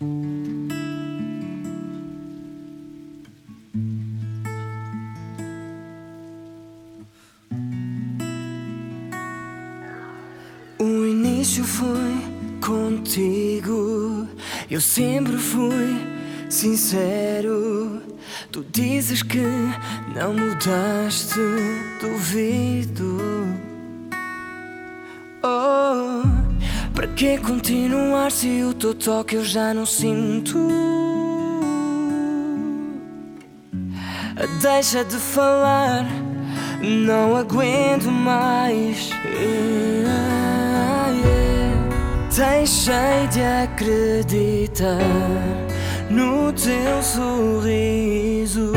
O início foi contigo. Eu sempre fui sincero. Tu dizes que não mudaste, duvido. Para que continuar se o teu toque eu já não sinto? Deixa de falar, não aguento mais. Deixei de acreditar no teu sorriso.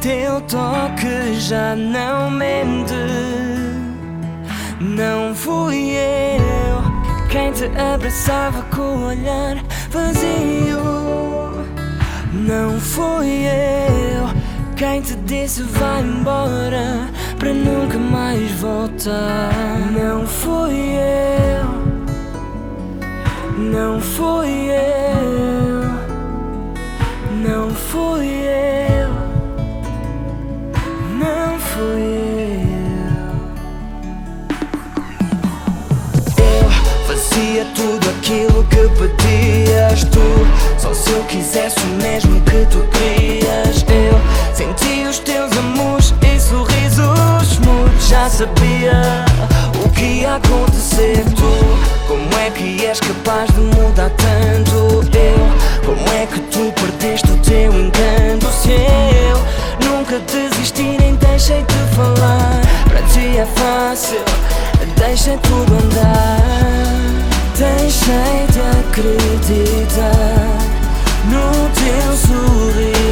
Teu toque já não mente. Não fui eu te abraçava com o olhar vazio. Não fui eu quem te disse vai embora para nunca mais voltar. Não fui eu, não fui sabia o que ia acontecer. Tu, como é que és capaz de mudar tanto? Eu, como é que tu perdeste o teu encanto? Se eu nunca desisti nem deixei de falar. Para ti é fácil, deixa tudo andar. Deixei de acreditar no teu sorriso.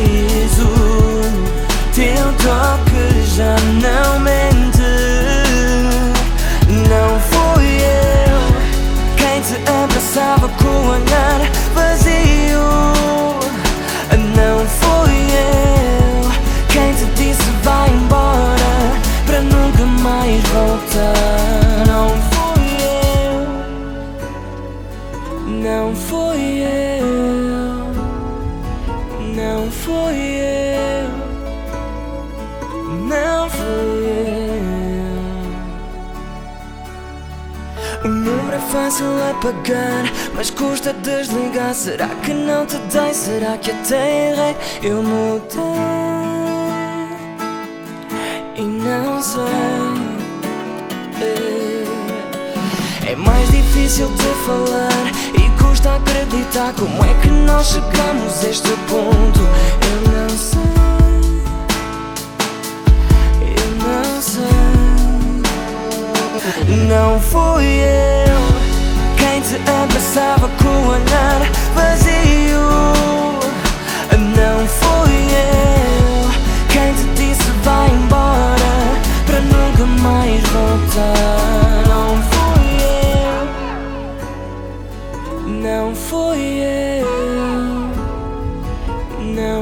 Fui eu, não fui eu. O número é fácil apagar, mas custa desligar. Será que não te dei? Será que até errei? Eu mudei e não sei. É mais difícil de falar e custa acreditar como é que nós chegamos a este ponto. Eu não sei, eu não sei. Não fui eu quem te abraçava com o olhar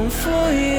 for you.